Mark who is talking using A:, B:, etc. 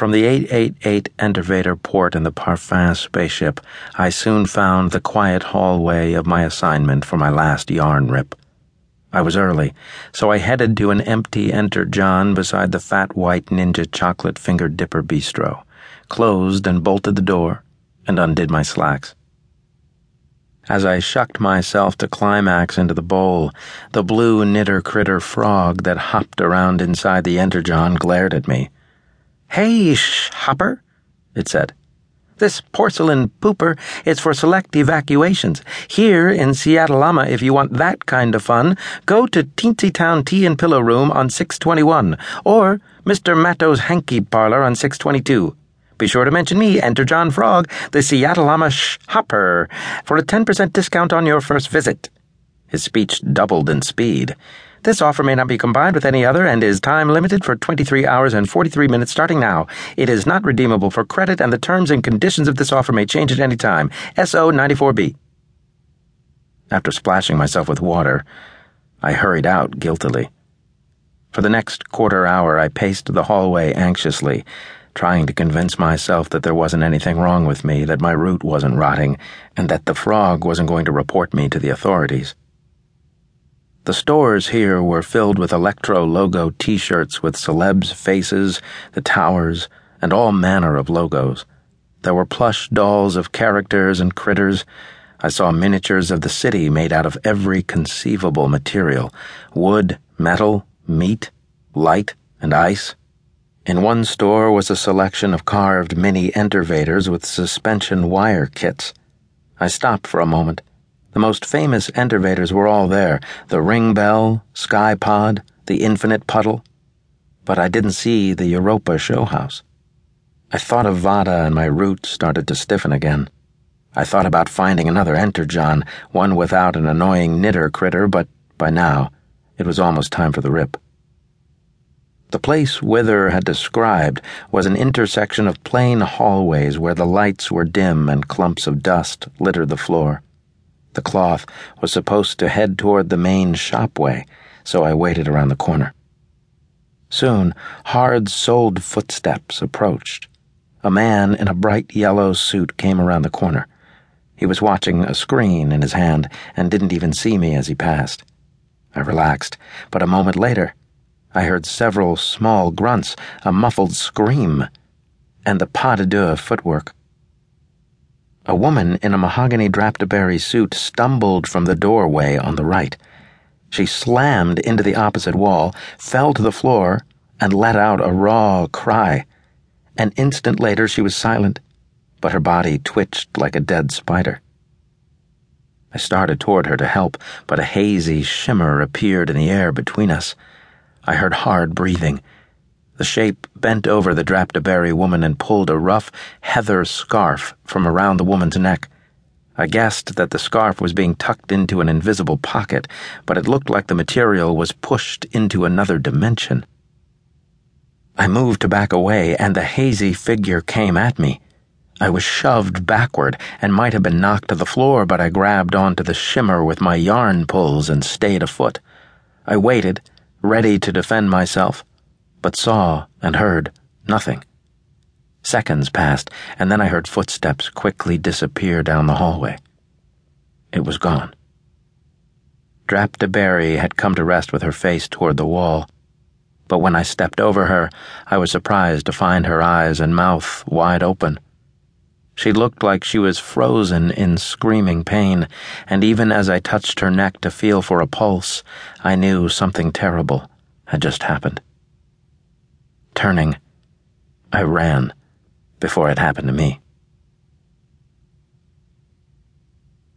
A: From the 888 Entervator port in the Parfin spaceship, I soon found the quiet hallway of my assignment for my last yarn rip. I was early, so I headed to an empty Enterjohn beside the fat white ninja chocolate finger dipper bistro, closed and bolted the door, and undid my slacks. As I shucked myself to climax into the bowl, the blue knitter critter frog that hopped around inside the Enterjohn glared at me.
B: Hey, Hopper, it said. This porcelain pooper is for select evacuations. Here in Seattlehama, if you want that kind of fun, go to Teensy Town Tea and Pillow Room on 621 or Mr. Matto's Hanky Parlor on 622. Be sure to mention me, Enter John Frog, the Seattlehama Sh Hopper, for a 10% discount on your first visit. His speech doubled in speed. This offer may not be combined with any other and is time limited for 23 hours and 43 minutes starting now. It is not redeemable for credit, and the terms and conditions of this offer may change at any time. SO 94B. After splashing myself with water, I hurried out guiltily. For the next quarter hour, I paced the hallway anxiously, trying to convince myself that there wasn't anything wrong with me, that my root wasn't rotting, and that the frog wasn't going to report me to the authorities. The stores here were filled with Electro logo t shirts with celebs' faces, the towers, and all manner of logos. There were plush dolls of characters and critters. I saw miniatures of the city made out of every conceivable material wood, metal, meat, light, and ice. In one store was a selection of carved mini Entervators with suspension wire kits. I stopped for a moment. The most famous Entervators were all there the Ring Bell, Sky Pod, the Infinite Puddle. But I didn't see the Europa show house. I thought of Vada and my root started to stiffen again. I thought about finding another Enterjohn, one without an annoying knitter critter, but by now it was almost time for the rip. The place Wither had described was an intersection of plain hallways where the lights were dim and clumps of dust littered the floor. The cloth was supposed to head toward the main shopway, so I waited around the corner. Soon, hard soled footsteps approached. A man in a bright yellow suit came around the corner. He was watching a screen in his hand and didn't even see me as he passed. I relaxed, but a moment later, I heard several small grunts, a muffled scream, and the pas de deux footwork. A woman in a mahogany draped-berry suit stumbled from the doorway on the right. She slammed into the opposite wall, fell to the floor, and let out a raw cry. An instant later, she was silent, but her body twitched like a dead spider. I started toward her to help, but a hazy shimmer appeared in the air between us. I heard hard breathing. The shape bent over the draped-berry woman and pulled a rough heather scarf from around the woman's neck. I guessed that the scarf was being tucked into an invisible pocket, but it looked like the material was pushed into another dimension. I moved to back away, and the hazy figure came at me. I was shoved backward and might have been knocked to the floor, but I grabbed onto the shimmer with my yarn pulls and stayed afoot. I waited, ready to defend myself but saw and heard nothing. Seconds passed, and then I heard footsteps quickly disappear down the hallway. It was gone. Draped-berry had come to rest with her face toward the wall, but when I stepped over her, I was surprised to find her eyes and mouth wide open. She looked like she was frozen in screaming pain, and even as I touched her neck to feel for a pulse, I knew something terrible had just happened. Turning, I ran before it happened to me.